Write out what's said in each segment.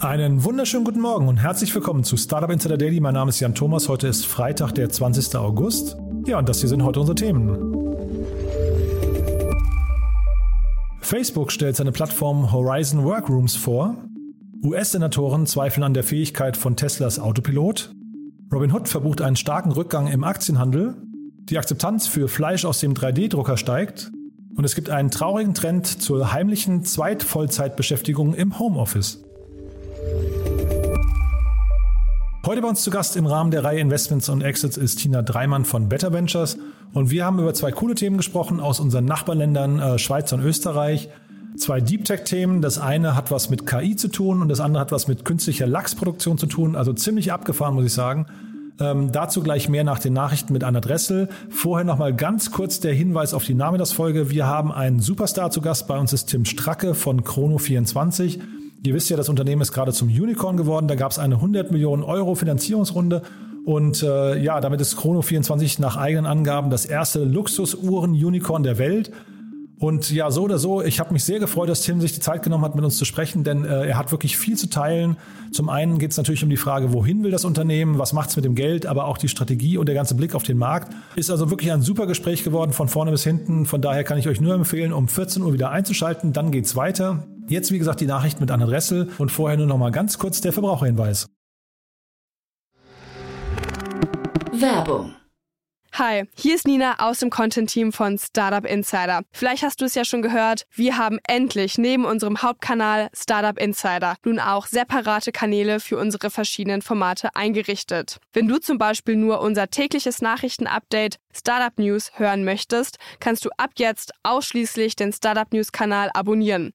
Einen wunderschönen guten Morgen und herzlich willkommen zu Startup Insider Daily. Mein Name ist Jan Thomas. Heute ist Freitag, der 20. August. Ja, und das hier sind heute unsere Themen. Facebook stellt seine Plattform Horizon Workrooms vor. US-Senatoren zweifeln an der Fähigkeit von Teslas Autopilot. Robinhood verbucht einen starken Rückgang im Aktienhandel. Die Akzeptanz für Fleisch aus dem 3D-Drucker steigt. Und es gibt einen traurigen Trend zur heimlichen Zweitvollzeitbeschäftigung im Homeoffice. Heute bei uns zu Gast im Rahmen der Reihe Investments und Exits ist Tina Dreimann von Better Ventures und wir haben über zwei coole Themen gesprochen aus unseren Nachbarländern äh, Schweiz und Österreich. Zwei Deep Tech Themen. Das eine hat was mit KI zu tun und das andere hat was mit künstlicher Lachsproduktion zu tun. Also ziemlich abgefahren, muss ich sagen. Ähm, dazu gleich mehr nach den Nachrichten mit Anna Dressel. Vorher nochmal ganz kurz der Hinweis auf die Name-Das-Folge. Wir haben einen Superstar zu Gast. Bei uns ist Tim Stracke von Chrono24. Ihr wisst ja, das Unternehmen ist gerade zum Unicorn geworden. Da gab es eine 100 Millionen Euro Finanzierungsrunde. Und äh, ja, damit ist Chrono24 nach eigenen Angaben das erste Luxusuhren-Unicorn der Welt. Und ja, so oder so, ich habe mich sehr gefreut, dass Tim sich die Zeit genommen hat, mit uns zu sprechen, denn äh, er hat wirklich viel zu teilen. Zum einen geht es natürlich um die Frage, wohin will das Unternehmen, was macht es mit dem Geld, aber auch die Strategie und der ganze Blick auf den Markt. Ist also wirklich ein super Gespräch geworden, von vorne bis hinten. Von daher kann ich euch nur empfehlen, um 14 Uhr wieder einzuschalten. Dann geht's weiter. Jetzt, wie gesagt, die Nachricht mit Anna Dressel und vorher nur noch mal ganz kurz der Verbraucherhinweis. Werbung. Hi, hier ist Nina aus dem Content-Team von Startup Insider. Vielleicht hast du es ja schon gehört, wir haben endlich neben unserem Hauptkanal Startup Insider nun auch separate Kanäle für unsere verschiedenen Formate eingerichtet. Wenn du zum Beispiel nur unser tägliches Nachrichtenupdate Startup News hören möchtest, kannst du ab jetzt ausschließlich den Startup News Kanal abonnieren.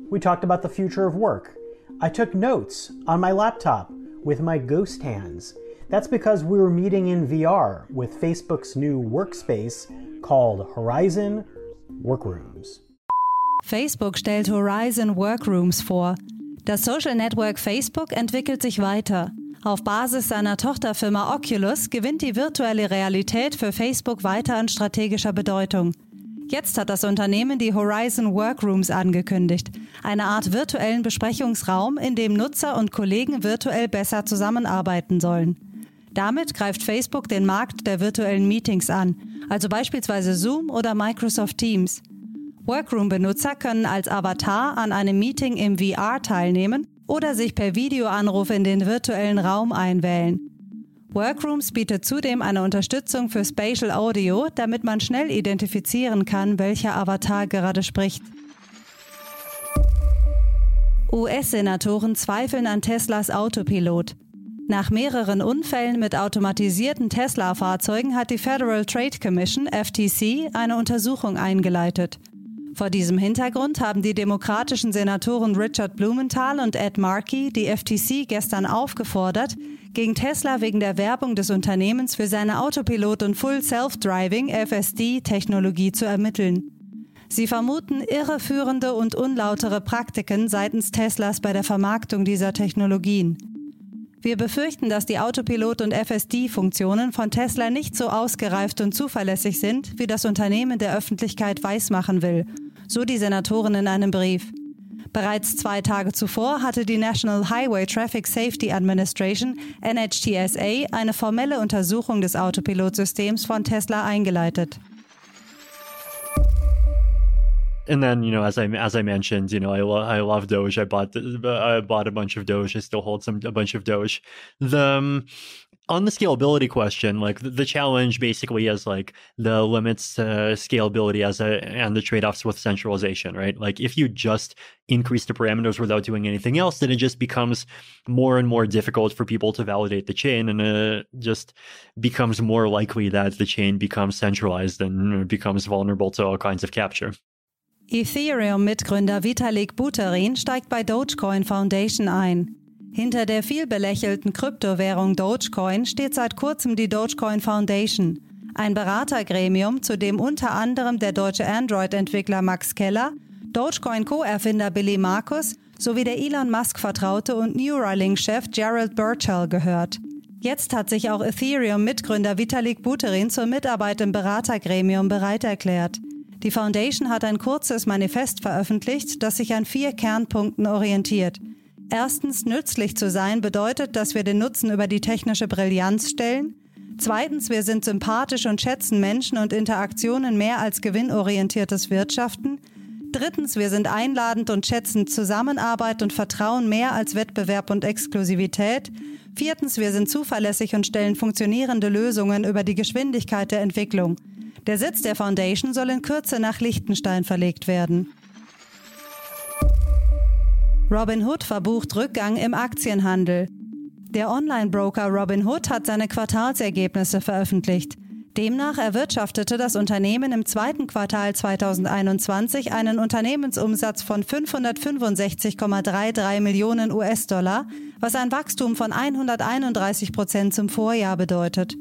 We talked about the future of work. I took notes on my laptop with my ghost hands. That's because we were meeting in VR with Facebook's new workspace called Horizon Workrooms. Facebook stellt Horizon Workrooms vor. Das Social Network Facebook entwickelt sich weiter. Auf Basis seiner Tochterfirma Oculus gewinnt die virtuelle Realität für Facebook weiter an strategischer Bedeutung. Jetzt hat das Unternehmen die Horizon Workrooms angekündigt, eine Art virtuellen Besprechungsraum, in dem Nutzer und Kollegen virtuell besser zusammenarbeiten sollen. Damit greift Facebook den Markt der virtuellen Meetings an, also beispielsweise Zoom oder Microsoft Teams. Workroom-Benutzer können als Avatar an einem Meeting im VR teilnehmen oder sich per Videoanruf in den virtuellen Raum einwählen. Workrooms bietet zudem eine Unterstützung für Spatial Audio, damit man schnell identifizieren kann, welcher Avatar gerade spricht. US-Senatoren zweifeln an Teslas Autopilot. Nach mehreren Unfällen mit automatisierten Tesla-Fahrzeugen hat die Federal Trade Commission FTC eine Untersuchung eingeleitet. Vor diesem Hintergrund haben die demokratischen Senatoren Richard Blumenthal und Ed Markey die FTC gestern aufgefordert, gegen Tesla wegen der Werbung des Unternehmens für seine Autopilot- und Full Self-Driving FSD-Technologie zu ermitteln. Sie vermuten irreführende und unlautere Praktiken seitens Teslas bei der Vermarktung dieser Technologien. Wir befürchten, dass die Autopilot- und FSD-Funktionen von Tesla nicht so ausgereift und zuverlässig sind, wie das Unternehmen der Öffentlichkeit weismachen will, so die Senatorin in einem Brief. Bereits zwei Tage zuvor hatte die National Highway Traffic Safety Administration NHTSA eine formelle Untersuchung des Autopilotsystems von Tesla eingeleitet. And then you know as i as i mentioned you know i, lo- I love doge i bought the, i bought a bunch of doge i still hold some a bunch of doge the um, on the scalability question, like the, the, challenge basically is like the limits to scalability as a and the trade-offs with centralization, right? Like if you just increase the parameters without doing anything else, then it just becomes more and more difficult for people to validate the chain, and it just becomes more likely that the chain becomes centralized and becomes vulnerable to all kinds of capture. Ethereum-Mitgründer Vitalik Buterin steigt bei Dogecoin Foundation ein. Hinter der viel belächelten Kryptowährung Dogecoin steht seit kurzem die Dogecoin Foundation, ein Beratergremium, zu dem unter anderem der deutsche Android-Entwickler Max Keller, Dogecoin Co-Erfinder Billy Markus sowie der Elon Musk-Vertraute und Neuralink-Chef Gerald Birchall gehört. Jetzt hat sich auch Ethereum-Mitgründer Vitalik Buterin zur Mitarbeit im Beratergremium bereit erklärt. Die Foundation hat ein kurzes Manifest veröffentlicht, das sich an vier Kernpunkten orientiert – Erstens, nützlich zu sein bedeutet, dass wir den Nutzen über die technische Brillanz stellen. Zweitens, wir sind sympathisch und schätzen Menschen und Interaktionen mehr als gewinnorientiertes Wirtschaften. Drittens, wir sind einladend und schätzen Zusammenarbeit und Vertrauen mehr als Wettbewerb und Exklusivität. Viertens, wir sind zuverlässig und stellen funktionierende Lösungen über die Geschwindigkeit der Entwicklung. Der Sitz der Foundation soll in Kürze nach Liechtenstein verlegt werden. Robinhood verbucht Rückgang im Aktienhandel. Der Online-Broker Robinhood hat seine Quartalsergebnisse veröffentlicht. Demnach erwirtschaftete das Unternehmen im zweiten Quartal 2021 einen Unternehmensumsatz von 565,33 Millionen US-Dollar, was ein Wachstum von 131 Prozent zum Vorjahr bedeutet.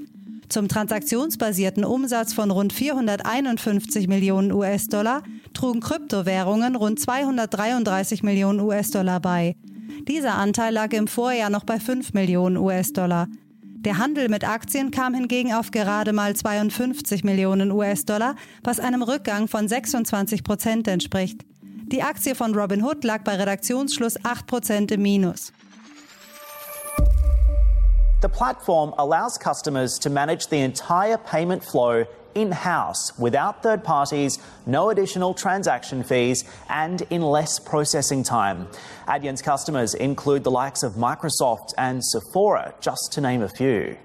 Zum transaktionsbasierten Umsatz von rund 451 Millionen US-Dollar trugen Kryptowährungen rund 233 Millionen US-Dollar bei. Dieser Anteil lag im Vorjahr noch bei 5 Millionen US-Dollar. Der Handel mit Aktien kam hingegen auf gerade mal 52 Millionen US-Dollar, was einem Rückgang von 26 Prozent entspricht. Die Aktie von Robinhood lag bei Redaktionsschluss 8 Prozent im Minus. The platform allows customers to manage the entire payment flow in house without third parties, no additional transaction fees, and in less processing time. Adyen's customers include the likes of Microsoft and Sephora, just to name a few.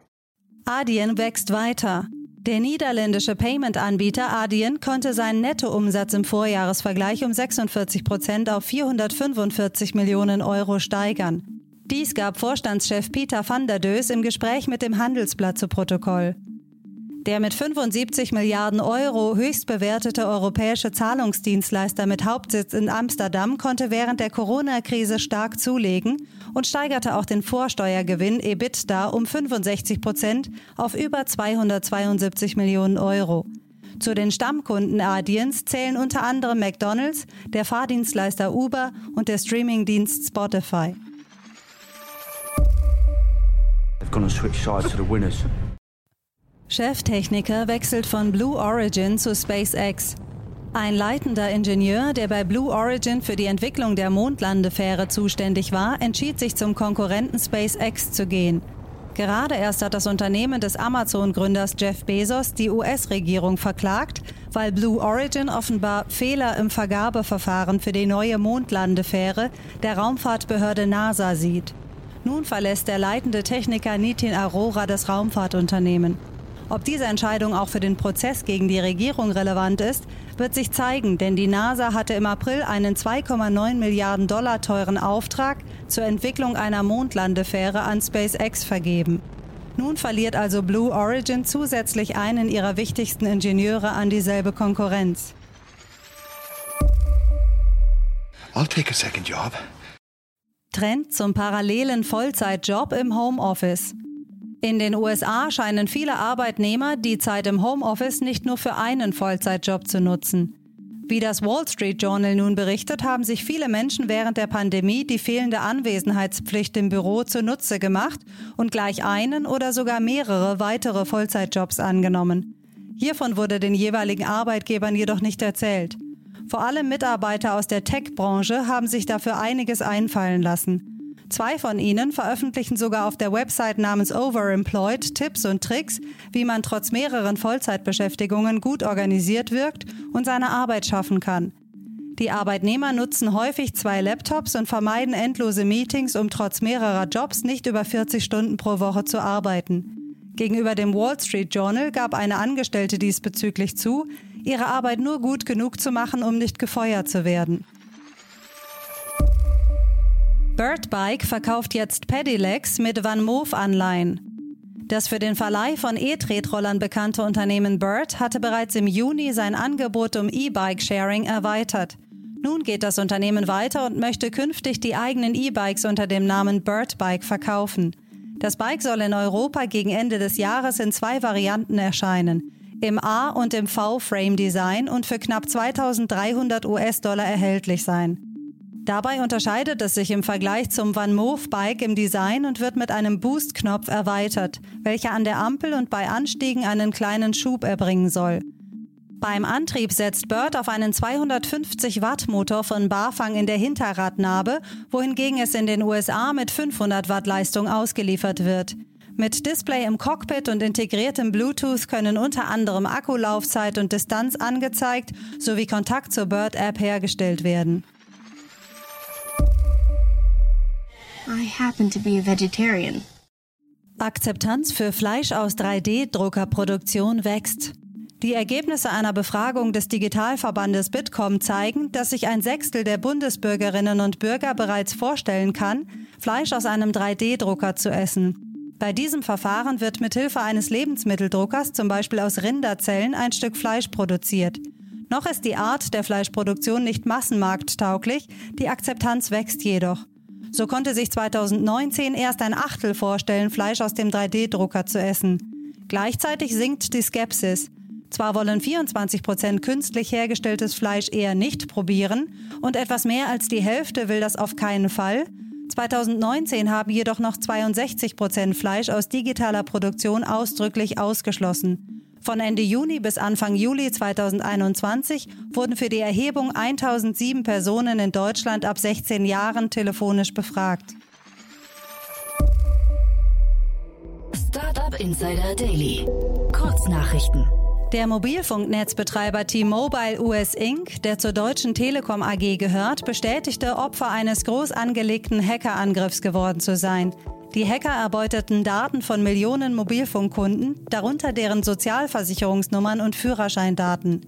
Adyen wächst weiter. Der niederländische Payment-Anbieter Adyen konnte seinen Nettoumsatz im Vorjahresvergleich um 46 Prozent auf 445 Millionen Euro steigern. Dies gab Vorstandschef Peter van der Dös im Gespräch mit dem Handelsblatt zu Protokoll. Der mit 75 Milliarden Euro höchst bewertete europäische Zahlungsdienstleister mit Hauptsitz in Amsterdam konnte während der Corona-Krise stark zulegen und steigerte auch den Vorsteuergewinn EBITDA um 65 Prozent auf über 272 Millionen Euro. Zu den Stammkunden Adiens zählen unter anderem McDonald's, der Fahrdienstleister Uber und der Streamingdienst Spotify. Cheftechniker wechselt von Blue Origin zu SpaceX. Ein leitender Ingenieur, der bei Blue Origin für die Entwicklung der Mondlandefähre zuständig war, entschied sich zum Konkurrenten SpaceX zu gehen. Gerade erst hat das Unternehmen des Amazon-Gründers Jeff Bezos die US-Regierung verklagt, weil Blue Origin offenbar Fehler im Vergabeverfahren für die neue Mondlandefähre der Raumfahrtbehörde NASA sieht. Nun verlässt der leitende Techniker Nitin Arora das Raumfahrtunternehmen. Ob diese Entscheidung auch für den Prozess gegen die Regierung relevant ist, wird sich zeigen, denn die NASA hatte im April einen 2,9 Milliarden Dollar teuren Auftrag zur Entwicklung einer Mondlandefähre an SpaceX vergeben. Nun verliert also Blue Origin zusätzlich einen ihrer wichtigsten Ingenieure an dieselbe Konkurrenz. I'll take a second job. Trend zum parallelen Vollzeitjob im Homeoffice. In den USA scheinen viele Arbeitnehmer die Zeit im Homeoffice nicht nur für einen Vollzeitjob zu nutzen. Wie das Wall Street Journal nun berichtet, haben sich viele Menschen während der Pandemie die fehlende Anwesenheitspflicht im Büro zunutze gemacht und gleich einen oder sogar mehrere weitere Vollzeitjobs angenommen. Hiervon wurde den jeweiligen Arbeitgebern jedoch nicht erzählt. Vor allem Mitarbeiter aus der Tech-Branche haben sich dafür einiges einfallen lassen. Zwei von ihnen veröffentlichen sogar auf der Website namens Overemployed Tipps und Tricks, wie man trotz mehreren Vollzeitbeschäftigungen gut organisiert wirkt und seine Arbeit schaffen kann. Die Arbeitnehmer nutzen häufig zwei Laptops und vermeiden endlose Meetings, um trotz mehrerer Jobs nicht über 40 Stunden pro Woche zu arbeiten. Gegenüber dem Wall Street Journal gab eine Angestellte diesbezüglich zu, ihre Arbeit nur gut genug zu machen, um nicht gefeuert zu werden. Bird Bike verkauft jetzt Pedelecs mit Van Moof Anleihen. Das für den Verleih von E-Tretrollern bekannte Unternehmen Bird hatte bereits im Juni sein Angebot um E-Bike-Sharing erweitert. Nun geht das Unternehmen weiter und möchte künftig die eigenen E-Bikes unter dem Namen Bird Bike verkaufen. Das Bike soll in Europa gegen Ende des Jahres in zwei Varianten erscheinen. Im A- und im V-Frame-Design und für knapp 2300 US-Dollar erhältlich sein. Dabei unterscheidet es sich im Vergleich zum Van Moof Bike im Design und wird mit einem Boost-Knopf erweitert, welcher an der Ampel und bei Anstiegen einen kleinen Schub erbringen soll. Beim Antrieb setzt Bird auf einen 250 Watt Motor von Bafang in der Hinterradnabe, wohingegen es in den USA mit 500 Watt Leistung ausgeliefert wird. Mit Display im Cockpit und integriertem Bluetooth können unter anderem Akkulaufzeit und Distanz angezeigt sowie Kontakt zur Bird App hergestellt werden. I happen to be a vegetarian. Akzeptanz für Fleisch aus 3D-Druckerproduktion wächst. Die Ergebnisse einer Befragung des Digitalverbandes Bitkom zeigen, dass sich ein Sechstel der Bundesbürgerinnen und Bürger bereits vorstellen kann, Fleisch aus einem 3D-Drucker zu essen. Bei diesem Verfahren wird mithilfe eines Lebensmitteldruckers, zum Beispiel aus Rinderzellen, ein Stück Fleisch produziert. Noch ist die Art der Fleischproduktion nicht massenmarkttauglich, die Akzeptanz wächst jedoch. So konnte sich 2019 erst ein Achtel vorstellen, Fleisch aus dem 3D-Drucker zu essen. Gleichzeitig sinkt die Skepsis. Zwar wollen 24 Prozent künstlich hergestelltes Fleisch eher nicht probieren und etwas mehr als die Hälfte will das auf keinen Fall. 2019 haben jedoch noch 62 Prozent Fleisch aus digitaler Produktion ausdrücklich ausgeschlossen. Von Ende Juni bis Anfang Juli 2021 wurden für die Erhebung 1007 Personen in Deutschland ab 16 Jahren telefonisch befragt. Startup Insider Daily. Kurznachrichten. Der Mobilfunknetzbetreiber T-Mobile US Inc., der zur Deutschen Telekom AG gehört, bestätigte, Opfer eines groß angelegten Hackerangriffs geworden zu sein. Die Hacker erbeuteten Daten von Millionen Mobilfunkkunden, darunter deren Sozialversicherungsnummern und Führerscheindaten.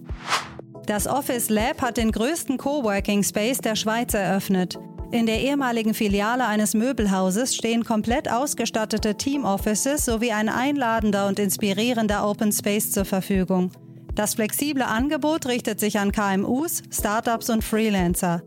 Das Office Lab hat den größten Coworking Space der Schweiz eröffnet. In der ehemaligen Filiale eines Möbelhauses stehen komplett ausgestattete Team Offices sowie ein einladender und inspirierender Open Space zur Verfügung. Das flexible Angebot richtet sich an KMUs, Startups und Freelancer.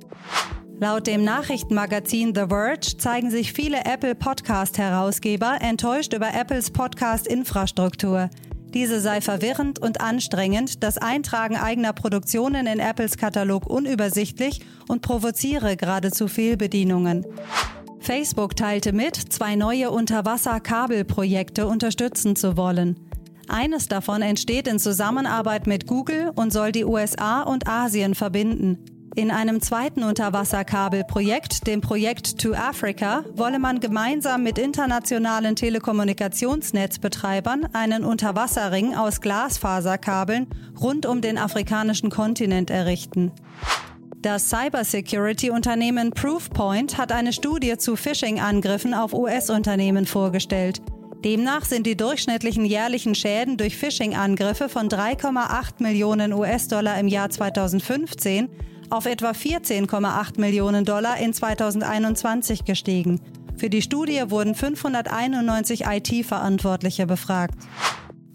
Laut dem Nachrichtenmagazin The Verge zeigen sich viele Apple Podcast-Herausgeber enttäuscht über Apples Podcast-Infrastruktur. Diese sei verwirrend und anstrengend, das Eintragen eigener Produktionen in Apples Katalog unübersichtlich und provoziere geradezu Fehlbedienungen. Facebook teilte mit, zwei neue Unterwasserkabelprojekte unterstützen zu wollen. Eines davon entsteht in Zusammenarbeit mit Google und soll die USA und Asien verbinden. In einem zweiten Unterwasserkabelprojekt, dem Projekt To Africa, wolle man gemeinsam mit internationalen Telekommunikationsnetzbetreibern einen Unterwasserring aus Glasfaserkabeln rund um den afrikanischen Kontinent errichten. Das Cybersecurity-Unternehmen Proofpoint hat eine Studie zu Phishing-Angriffen auf US-Unternehmen vorgestellt. Demnach sind die durchschnittlichen jährlichen Schäden durch Phishing-Angriffe von 3,8 Millionen US-Dollar im Jahr 2015 auf etwa 14,8 Millionen Dollar in 2021 gestiegen. Für die Studie wurden 591 IT-Verantwortliche befragt.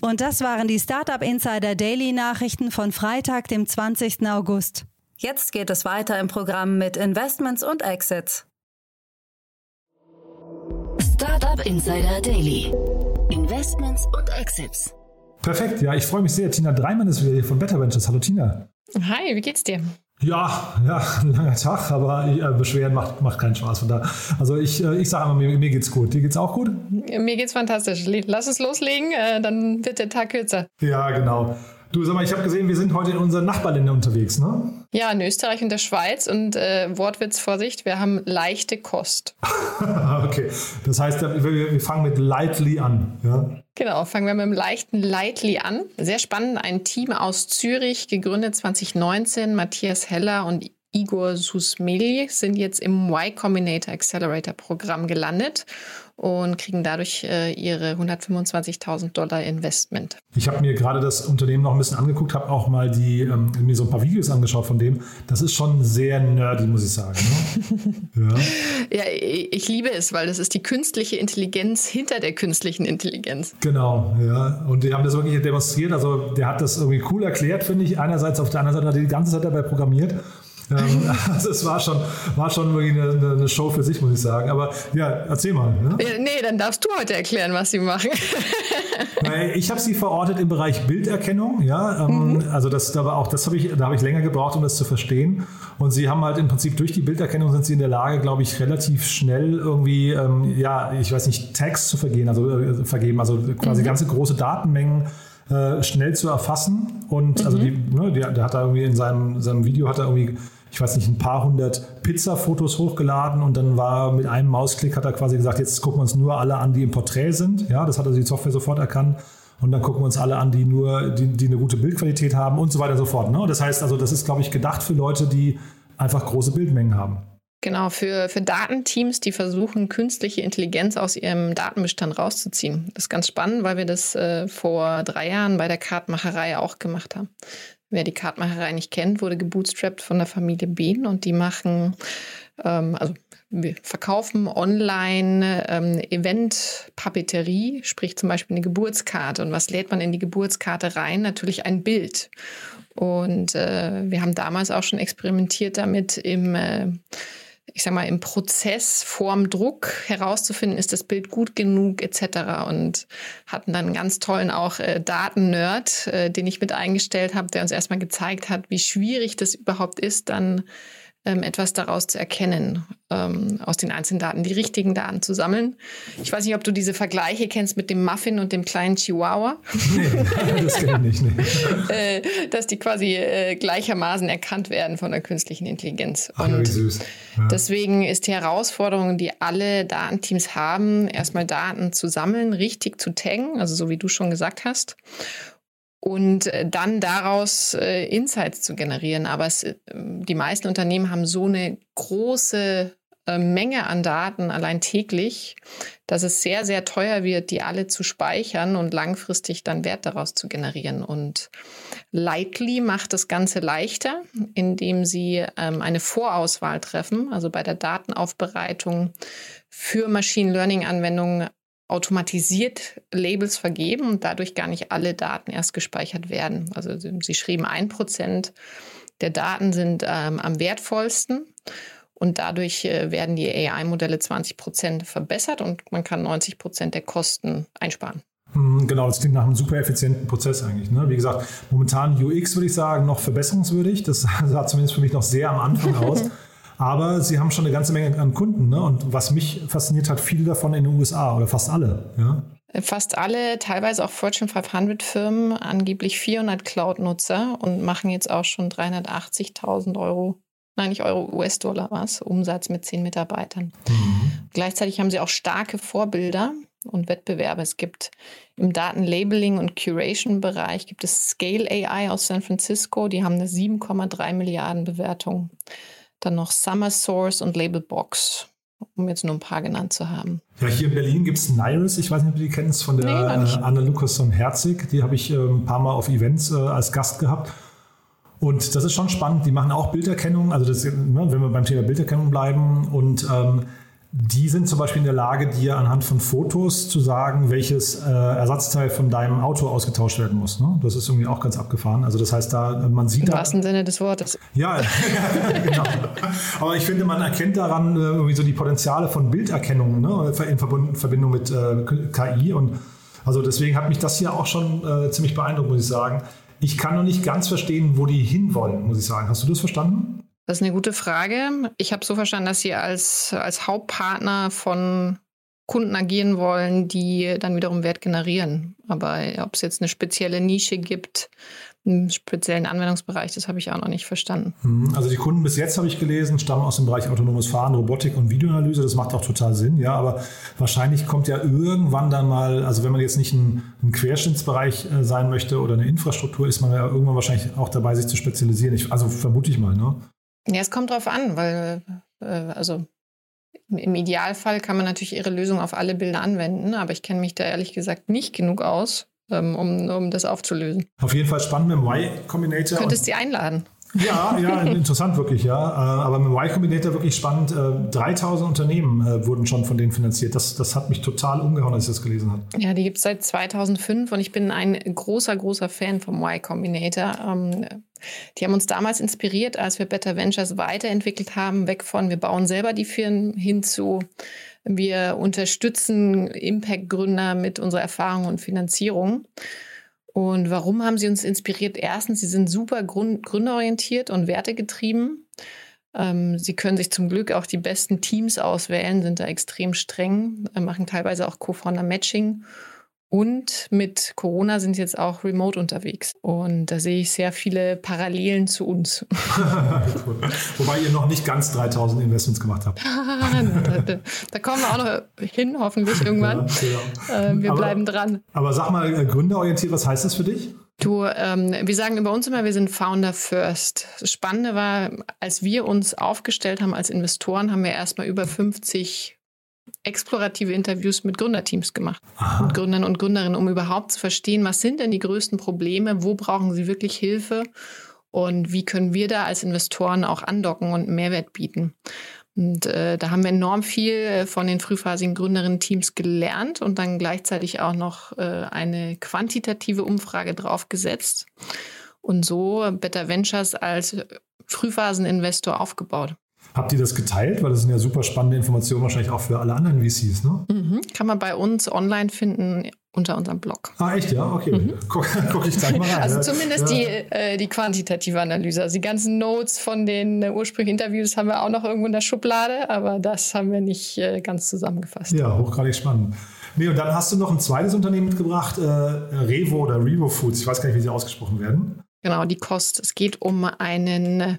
Und das waren die Startup Insider Daily Nachrichten von Freitag, dem 20. August. Jetzt geht es weiter im Programm mit Investments und Exits. Startup Insider Daily. Investments und Exits. Perfekt, ja, ich freue mich sehr. Tina Dreimann ist wieder hier von Better Ventures. Hallo Tina. Hi, wie geht's dir? Ja, ja, ein langer Tag, aber äh, Beschweren macht, macht keinen Spaß. Von da. Also ich, äh, ich sage immer, mir, mir geht's gut. Dir geht's auch gut? Mir geht's fantastisch. Lass uns loslegen, äh, dann wird der Tag kürzer. Ja, genau. Du sag mal, ich habe gesehen, wir sind heute in unseren Nachbarländern unterwegs, ne? Ja, in Österreich und der Schweiz und äh, Wortwitz, Vorsicht, wir haben leichte Kost. okay, das heißt, wir, wir fangen mit lightly an, ja? Genau, fangen wir mit dem leichten Lightly an. Sehr spannend, ein Team aus Zürich, gegründet 2019, Matthias Heller und Igor Susmeli sind jetzt im Y Combinator Accelerator Programm gelandet und kriegen dadurch äh, ihre 125.000 Dollar Investment. Ich habe mir gerade das Unternehmen noch ein bisschen angeguckt, habe auch mal die, ähm, mir so ein paar Videos angeschaut von dem. Das ist schon sehr nerdy, muss ich sagen. Ne? ja. ja, ich liebe es, weil das ist die künstliche Intelligenz hinter der künstlichen Intelligenz. Genau, ja. Und die haben das wirklich demonstriert. Also der hat das irgendwie cool erklärt, finde ich. Einerseits, auf der anderen Seite hat er die ganze Zeit dabei programmiert. Ähm, also es war schon, war schon wirklich eine, eine, Show für sich, muss ich sagen. Aber ja, erzähl mal. Ne? Nee, dann darfst du heute erklären, was sie machen. Ich habe sie verortet im Bereich Bilderkennung, ja. Ähm, mhm. Also das, da war auch, das habe ich, da habe ich länger gebraucht, um das zu verstehen. Und sie haben halt im Prinzip durch die Bilderkennung sind sie in der Lage, glaube ich, relativ schnell irgendwie, ähm, ja, ich weiß nicht, Tags zu vergehen, also äh, vergeben, also quasi mhm. ganze große Datenmengen äh, schnell zu erfassen. Und mhm. also die, ne, der, der, hat da irgendwie in seinem, seinem Video hat er irgendwie ich weiß nicht, ein paar hundert Pizza-Fotos hochgeladen und dann war mit einem Mausklick hat er quasi gesagt, jetzt gucken wir uns nur alle an, die im Porträt sind. Ja, das hat also die Software sofort erkannt. Und dann gucken wir uns alle an, die nur, die, die eine gute Bildqualität haben und so weiter und so fort. Ne? Das heißt also, das ist, glaube ich, gedacht für Leute, die einfach große Bildmengen haben. Genau, für, für Datenteams, die versuchen, künstliche Intelligenz aus ihrem Datenbestand rauszuziehen. Das ist ganz spannend, weil wir das äh, vor drei Jahren bei der Kartmacherei auch gemacht haben. Wer die Kartmacherei nicht kennt, wurde gebootstrapped von der Familie Behn und die machen, ähm, also wir verkaufen online ähm, Event-Papeterie, sprich zum Beispiel eine Geburtskarte. Und was lädt man in die Geburtskarte rein? Natürlich ein Bild. Und äh, wir haben damals auch schon experimentiert damit im äh, ich sag mal, im Prozess vorm Druck herauszufinden, ist das Bild gut genug etc. Und hatten dann einen ganz tollen auch äh, Daten-Nerd, äh, den ich mit eingestellt habe, der uns erstmal gezeigt hat, wie schwierig das überhaupt ist, dann etwas daraus zu erkennen, ähm, aus den einzelnen Daten, die richtigen Daten zu sammeln. Ich weiß nicht, ob du diese Vergleiche kennst mit dem Muffin und dem kleinen Chihuahua. Nee, das kenne ich nicht. äh, dass die quasi äh, gleichermaßen erkannt werden von der künstlichen Intelligenz. Ach, und süß. Ja. deswegen ist die Herausforderung, die alle Datenteams haben, erstmal Daten zu sammeln, richtig zu taggen, also so wie du schon gesagt hast und äh, dann daraus äh, Insights zu generieren. Aber es, äh, die meisten Unternehmen haben so eine große äh, Menge an Daten allein täglich, dass es sehr, sehr teuer wird, die alle zu speichern und langfristig dann Wert daraus zu generieren. Und Lightly macht das Ganze leichter, indem sie ähm, eine Vorauswahl treffen, also bei der Datenaufbereitung für Machine Learning Anwendungen automatisiert Labels vergeben und dadurch gar nicht alle Daten erst gespeichert werden. Also sie schrieben, ein Prozent der Daten sind ähm, am wertvollsten und dadurch äh, werden die AI-Modelle 20 Prozent verbessert und man kann 90 Prozent der Kosten einsparen. Hm, genau, das klingt nach einem super effizienten Prozess eigentlich. Ne? Wie gesagt, momentan UX würde ich sagen, noch verbesserungswürdig. Das sah zumindest für mich noch sehr am Anfang aus. Aber sie haben schon eine ganze Menge an Kunden. Ne? Und was mich fasziniert hat, viele davon in den USA oder fast alle. Ja? Fast alle, teilweise auch Fortune 500 Firmen, angeblich 400 Cloud-Nutzer und machen jetzt auch schon 380.000 Euro, nein, nicht Euro, US-Dollar was, Umsatz mit 10 Mitarbeitern. Mhm. Gleichzeitig haben sie auch starke Vorbilder und Wettbewerbe. Es gibt im Datenlabeling- und Curation-Bereich gibt es Scale AI aus San Francisco, die haben eine 7,3 Milliarden Bewertung. Dann noch Summer Source und Labelbox, um jetzt nur ein paar genannt zu haben. Ja, hier in Berlin gibt es Nairis, ich weiß nicht, ob du die kennst, von der nee, äh, Anne Lukasson-Herzig. Die habe ich äh, ein paar Mal auf Events äh, als Gast gehabt. Und das ist schon spannend. Die machen auch Bilderkennung, also das, ne, wenn wir beim Thema Bilderkennung bleiben. Und ähm, die sind zum Beispiel in der Lage, dir anhand von Fotos zu sagen, welches äh, Ersatzteil von deinem Auto ausgetauscht werden muss. Ne? Das ist irgendwie auch ganz abgefahren. Also das heißt, da man sieht im wahrsten Sinne des Wortes. Ja, genau. Aber ich finde, man erkennt daran äh, irgendwie so die Potenziale von Bilderkennung ne? in Verbindung mit äh, KI und also deswegen hat mich das hier auch schon äh, ziemlich beeindruckt, muss ich sagen. Ich kann noch nicht ganz verstehen, wo die hinwollen, muss ich sagen. Hast du das verstanden? Das ist eine gute Frage. Ich habe so verstanden, dass Sie als, als Hauptpartner von Kunden agieren wollen, die dann wiederum Wert generieren. Aber ob es jetzt eine spezielle Nische gibt, einen speziellen Anwendungsbereich, das habe ich auch noch nicht verstanden. Mhm. Also die Kunden bis jetzt habe ich gelesen, stammen aus dem Bereich autonomes Fahren, Robotik und Videoanalyse. Das macht auch total Sinn, ja. Aber wahrscheinlich kommt ja irgendwann dann mal, also wenn man jetzt nicht ein, ein Querschnittsbereich äh, sein möchte oder eine Infrastruktur, ist man ja irgendwann wahrscheinlich auch dabei, sich zu spezialisieren. Ich, also vermute ich mal, ne? Ja, es kommt drauf an, weil äh, also im Idealfall kann man natürlich ihre Lösung auf alle Bilder anwenden, aber ich kenne mich da ehrlich gesagt nicht genug aus, ähm, um, um das aufzulösen. Auf jeden Fall spannend mit dem Y-Combinator. Könntest du sie einladen? Ja, ja, interessant wirklich, ja. Äh, aber mit dem Y Combinator wirklich spannend. 3000 äh, Unternehmen äh, wurden schon von denen finanziert. Das, das hat mich total umgehauen, als ich das gelesen habe. Ja, die gibt es seit 2005 und ich bin ein großer, großer Fan vom Y Combinator. Ähm, die haben uns damals inspiriert, als wir Better Ventures weiterentwickelt haben, weg von wir bauen selber die Firmen hin zu wir unterstützen Impact-Gründer mit unserer Erfahrung und Finanzierung. Und warum haben sie uns inspiriert? Erstens, sie sind super gründerorientiert und wertegetrieben. Ähm, sie können sich zum Glück auch die besten Teams auswählen, sind da extrem streng, äh, machen teilweise auch Co-Founder-Matching und mit Corona sind sie jetzt auch remote unterwegs. Und da sehe ich sehr viele Parallelen zu uns. Wobei ihr noch nicht ganz 3000 Investments gemacht habt. da, da, da, kommen wir auch noch hin, hoffentlich irgendwann. Ja, äh, wir aber, bleiben dran. Aber sag mal, äh, gründerorientiert, was heißt das für dich? Du, ähm, wir sagen über uns immer, wir sind Founder First. Das Spannende war, als wir uns aufgestellt haben als Investoren, haben wir erstmal über 50 explorative Interviews mit Gründerteams gemacht, Aha. mit Gründern und Gründerinnen, um überhaupt zu verstehen, was sind denn die größten Probleme, wo brauchen sie wirklich Hilfe und wie können wir da als Investoren auch andocken und Mehrwert bieten. Und äh, da haben wir enorm viel äh, von den frühphasigen Gründerinnen-Teams gelernt und dann gleichzeitig auch noch äh, eine quantitative Umfrage draufgesetzt und so Better Ventures als Frühphaseninvestor aufgebaut. Habt ihr das geteilt? Weil das sind ja super spannende Informationen wahrscheinlich auch für alle anderen VCs, ne? Mhm. Kann man bei uns online finden unter unserem Blog. Ah, echt, ja? Okay. Mhm. Guck, guck, ich gleich mal rein. Also zumindest ja. die, äh, die quantitative Analyse. Also die ganzen Notes von den äh, ursprünglichen Interviews haben wir auch noch irgendwo in der Schublade, aber das haben wir nicht äh, ganz zusammengefasst. Ja, hochgradig spannend. Nee, und dann hast du noch ein zweites Unternehmen mitgebracht, äh, Revo oder Revo Foods. Ich weiß gar nicht, wie sie ausgesprochen werden. Genau, die Kost. Es geht um einen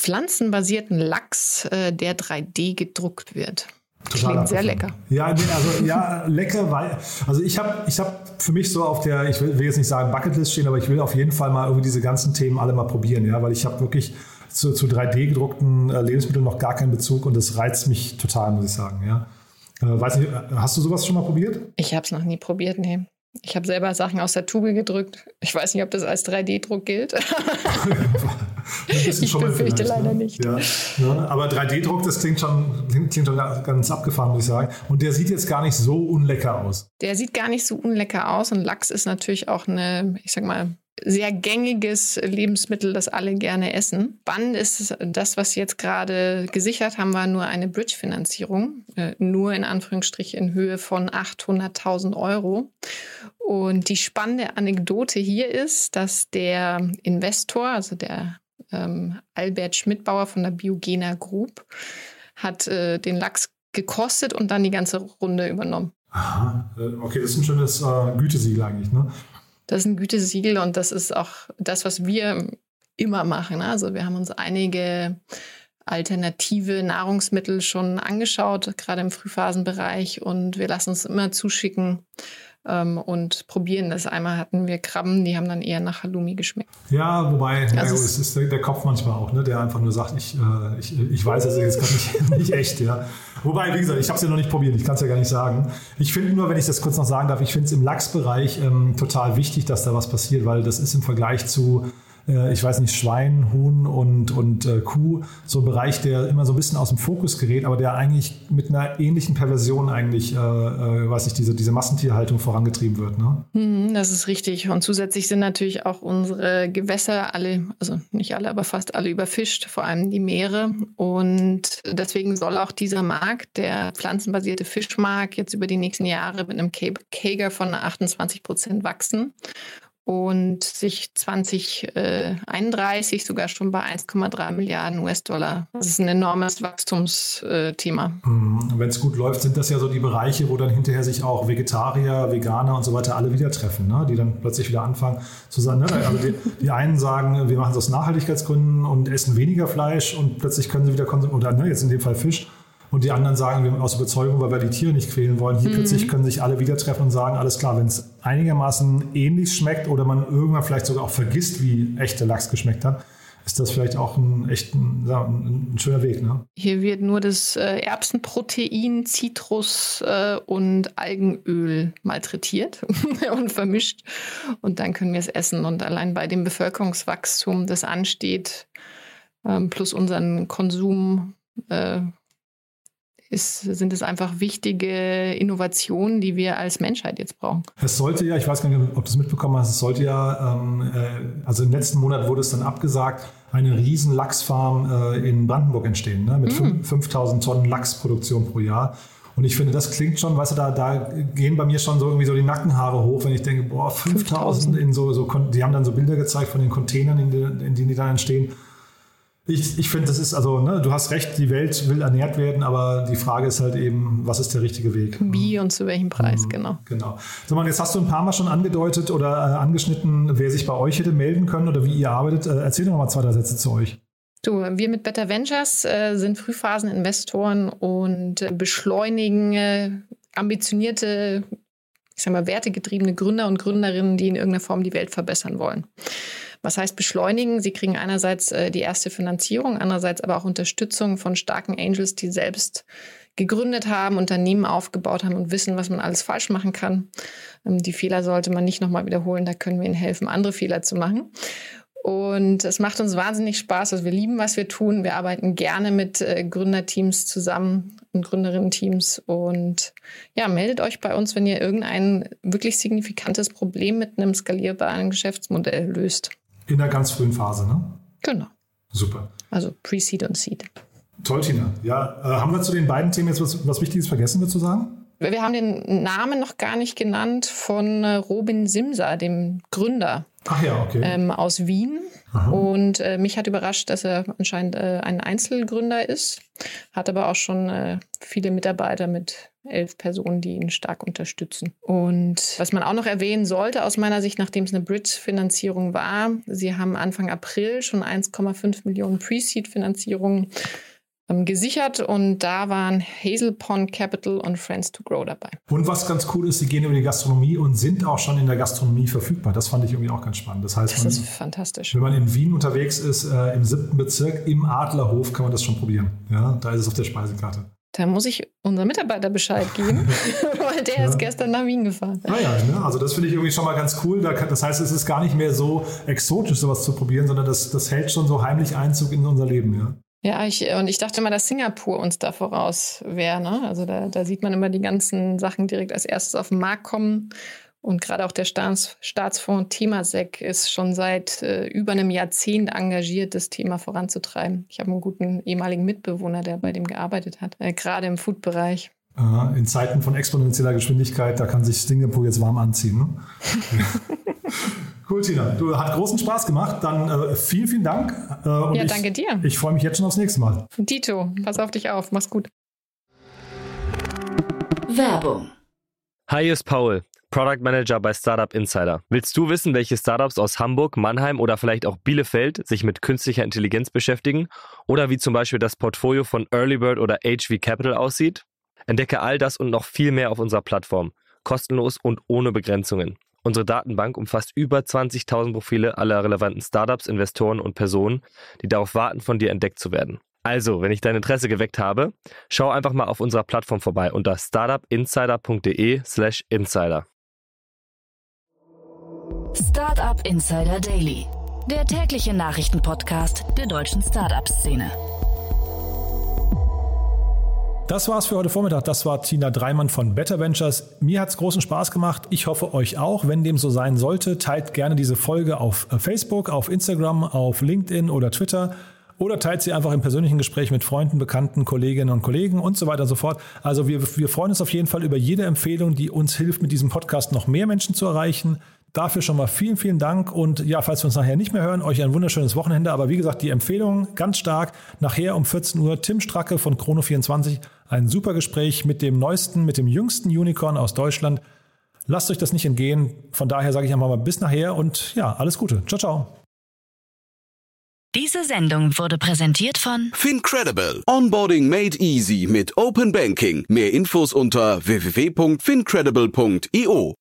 pflanzenbasierten Lachs, äh, der 3D gedruckt wird. Total Klingt sehr lecker. Ja, also ja, lecker, weil also ich habe ich hab für mich so auf der, ich will, will, jetzt nicht sagen Bucketlist stehen, aber ich will auf jeden Fall mal irgendwie diese ganzen Themen alle mal probieren, ja, weil ich habe wirklich zu, zu 3D gedruckten äh, Lebensmitteln noch gar keinen Bezug und das reizt mich total, muss ich sagen, ja. Äh, weiß nicht, hast du sowas schon mal probiert? Ich habe es noch nie probiert, nee. Ich habe selber Sachen aus der Tube gedrückt. Ich weiß nicht, ob das als 3D-Druck gilt. ich befürchte leider ne? nicht. Ja, ne? Aber 3D-Druck, das klingt schon, klingt schon ganz abgefahren, muss ich sagen. Und der sieht jetzt gar nicht so unlecker aus. Der sieht gar nicht so unlecker aus. Und Lachs ist natürlich auch eine, ich sag mal, sehr gängiges Lebensmittel, das alle gerne essen. Spannend ist das, was jetzt gerade gesichert haben, war nur eine Bridge-Finanzierung, äh, nur in Anführungsstrichen in Höhe von 800.000 Euro. Und die spannende Anekdote hier ist, dass der Investor, also der ähm, Albert Schmidbauer von der Biogena Group, hat äh, den Lachs gekostet und dann die ganze Runde übernommen. Aha, äh, okay, das ist ein schönes äh, Gütesiegel eigentlich, ne? Das ist ein Gütesiegel und das ist auch das, was wir immer machen. Also wir haben uns einige alternative Nahrungsmittel schon angeschaut, gerade im Frühphasenbereich und wir lassen uns immer zuschicken, ähm, und probieren das. Einmal hatten wir Krabben, die haben dann eher nach Halloumi geschmeckt. Ja, wobei, also ja, es ist der, Kopf manchmal auch, ne, der einfach nur sagt, ich, äh, ich, ich weiß es jetzt gerade nicht, nicht echt. Ja. Wobei, wie gesagt, ich habe es ja noch nicht probiert, ich kann es ja gar nicht sagen. Ich finde nur, wenn ich das kurz noch sagen darf, ich finde es im Lachsbereich ähm, total wichtig, dass da was passiert, weil das ist im Vergleich zu äh, ich weiß nicht, Schwein, Huhn und, und äh, Kuh, so ein Bereich, der immer so ein bisschen aus dem Fokus gerät, aber der eigentlich mit einer ähnlichen Perversion eigentlich, äh, äh, weiß ich, diese, diese Massentierhaltung vorangetrieben wird. Ne? Mhm, das ist richtig. Und zusätzlich sind natürlich auch unsere Gewässer alle, also nicht alle, aber fast alle überfischt, vor allem die Meere. Und deswegen soll auch dieser Markt, der pflanzenbasierte Fischmarkt, jetzt über die nächsten Jahre mit einem Kager von 28 Prozent wachsen und sich 2031 sogar schon bei 1,3 Milliarden US-Dollar. Das ist ein enormes Wachstumsthema. Mhm. Wenn es gut läuft, sind das ja so die Bereiche, wo dann hinterher sich auch Vegetarier, Veganer und so weiter alle wieder treffen, ne? die dann plötzlich wieder anfangen zu sagen, ne? also die, die, einen sagen, wir machen es aus Nachhaltigkeitsgründen und essen weniger Fleisch und plötzlich können sie wieder konsumieren, oder ne, jetzt in dem Fall Fisch und die anderen sagen, wir aus Überzeugung, weil wir die Tiere nicht quälen wollen. Hier mhm. plötzlich können sich alle wieder treffen und sagen, alles klar, wenn es einigermaßen ähnlich schmeckt oder man irgendwann vielleicht sogar auch vergisst, wie echte Lachs geschmeckt hat, ist das vielleicht auch ein echt ein, ein, ein schöner Weg. Ne? Hier wird nur das äh, Erbsenprotein, Zitrus äh, und Algenöl malträtiert und vermischt. Und dann können wir es essen. Und allein bei dem Bevölkerungswachstum, das ansteht, ähm, plus unseren Konsum, äh, ist, sind es einfach wichtige Innovationen, die wir als Menschheit jetzt brauchen. Es sollte ja, ich weiß gar nicht, ob du es mitbekommen hast, es sollte ja, ähm, äh, also im letzten Monat wurde es dann abgesagt, eine riesen Lachsfarm äh, in Brandenburg entstehen, ne, mit mm. 5000 Tonnen Lachsproduktion pro Jahr. Und ich finde, das klingt schon, weißt du, da, da gehen bei mir schon so irgendwie so die Nackenhaare hoch, wenn ich denke, boah, 5000 in so, so, die haben dann so Bilder gezeigt von den Containern, in, die, in denen die da entstehen ich, ich finde, das ist, also, ne, du hast recht, die Welt will ernährt werden, aber die Frage ist halt eben, was ist der richtige Weg? Wie und zu welchem Preis, mhm, genau. Genau. So, man, jetzt hast du ein paar Mal schon angedeutet oder äh, angeschnitten, wer sich bei euch hätte melden können oder wie ihr arbeitet. Äh, erzähl doch mal zwei, drei Sätze zu euch. Du, wir mit Better Ventures äh, sind Frühphaseninvestoren und beschleunigen äh, ambitionierte, ich sag mal, wertegetriebene Gründer und Gründerinnen, die in irgendeiner Form die Welt verbessern wollen. Was heißt beschleunigen? Sie kriegen einerseits äh, die erste Finanzierung, andererseits aber auch Unterstützung von starken Angels, die selbst gegründet haben, Unternehmen aufgebaut haben und wissen, was man alles falsch machen kann. Ähm, die Fehler sollte man nicht nochmal wiederholen. Da können wir ihnen helfen, andere Fehler zu machen. Und es macht uns wahnsinnig Spaß. Also wir lieben, was wir tun. Wir arbeiten gerne mit äh, Gründerteams zusammen und Gründerinnen-Teams. Und ja, meldet euch bei uns, wenn ihr irgendein wirklich signifikantes Problem mit einem skalierbaren Geschäftsmodell löst. In der ganz frühen Phase, ne? Genau. Super. Also Pre-Seed und Seed. Toll, Tina. Ja, äh, haben wir zu den beiden Themen jetzt was, was Wichtiges vergessen, würdest du sagen? Wir haben den Namen noch gar nicht genannt von äh, Robin Simsa, dem Gründer Ach ja, okay. ähm, aus Wien. Aha. Und äh, mich hat überrascht, dass er anscheinend äh, ein Einzelgründer ist, hat aber auch schon äh, viele Mitarbeiter mit elf Personen, die ihn stark unterstützen. Und was man auch noch erwähnen sollte, aus meiner Sicht, nachdem es eine Bridge-Finanzierung war, sie haben Anfang April schon 1,5 Millionen Pre-Seed-Finanzierungen ähm, gesichert und da waren Hazel Pond Capital und Friends to Grow dabei. Und was ganz cool ist, sie gehen über die Gastronomie und sind auch schon in der Gastronomie verfügbar. Das fand ich irgendwie auch ganz spannend. Das heißt, das man, ist fantastisch. Wenn man in Wien unterwegs ist, äh, im siebten Bezirk, im Adlerhof, kann man das schon probieren. Ja, da ist es auf der Speisekarte. Da muss ich unserem Mitarbeiter Bescheid geben, weil der ja. ist gestern nach Wien gefahren. Naja, ah ne? also das finde ich irgendwie schon mal ganz cool. Das heißt, es ist gar nicht mehr so exotisch, sowas zu probieren, sondern das, das hält schon so heimlich Einzug in unser Leben. Ja? Ja, ich, und ich dachte immer, dass Singapur uns da voraus wäre. Ne? Also da, da sieht man immer die ganzen Sachen direkt als erstes auf den Markt kommen. Und gerade auch der Staats, Staatsfonds Themasec ist schon seit äh, über einem Jahrzehnt engagiert, das Thema voranzutreiben. Ich habe einen guten ehemaligen Mitbewohner, der bei dem gearbeitet hat, äh, gerade im Food-Bereich. In Zeiten von exponentieller Geschwindigkeit, da kann sich Singapur jetzt warm anziehen. Ne? Cool, Tina. Du hat großen Spaß gemacht. Dann äh, vielen, vielen Dank. Äh, ja, danke ich, dir. Ich freue mich jetzt schon aufs nächste Mal. Dito, pass auf dich auf. Mach's gut. Werbung. Hi, hier ist Paul, Product Manager bei Startup Insider. Willst du wissen, welche Startups aus Hamburg, Mannheim oder vielleicht auch Bielefeld sich mit künstlicher Intelligenz beschäftigen? Oder wie zum Beispiel das Portfolio von Earlybird oder HV Capital aussieht? Entdecke all das und noch viel mehr auf unserer Plattform. Kostenlos und ohne Begrenzungen. Unsere Datenbank umfasst über 20.000 Profile aller relevanten Startups, Investoren und Personen, die darauf warten, von dir entdeckt zu werden. Also, wenn ich dein Interesse geweckt habe, schau einfach mal auf unserer Plattform vorbei unter startupinsider.de/slash insider. Startup Insider Daily, der tägliche Nachrichtenpodcast der deutschen Startup-Szene. Das war's für heute Vormittag. Das war Tina Dreimann von Better Ventures. Mir hat's großen Spaß gemacht. Ich hoffe euch auch. Wenn dem so sein sollte, teilt gerne diese Folge auf äh, Facebook, auf Instagram, auf LinkedIn oder Twitter. Oder teilt sie einfach im persönlichen Gespräch mit Freunden, Bekannten, Kolleginnen und Kollegen und so weiter und so fort. Also wir, wir freuen uns auf jeden Fall über jede Empfehlung, die uns hilft, mit diesem Podcast noch mehr Menschen zu erreichen. Dafür schon mal vielen, vielen Dank und ja, falls wir uns nachher nicht mehr hören, euch ein wunderschönes Wochenende. Aber wie gesagt, die Empfehlung ganz stark. Nachher um 14 Uhr Tim Stracke von Chrono24. Ein super Gespräch mit dem neuesten, mit dem jüngsten Unicorn aus Deutschland. Lasst euch das nicht entgehen. Von daher sage ich einfach mal bis nachher und ja, alles Gute. Ciao, ciao. Diese Sendung wurde präsentiert von Fincredible. Onboarding made easy mit Open Banking. Mehr Infos unter www.fincredible.io.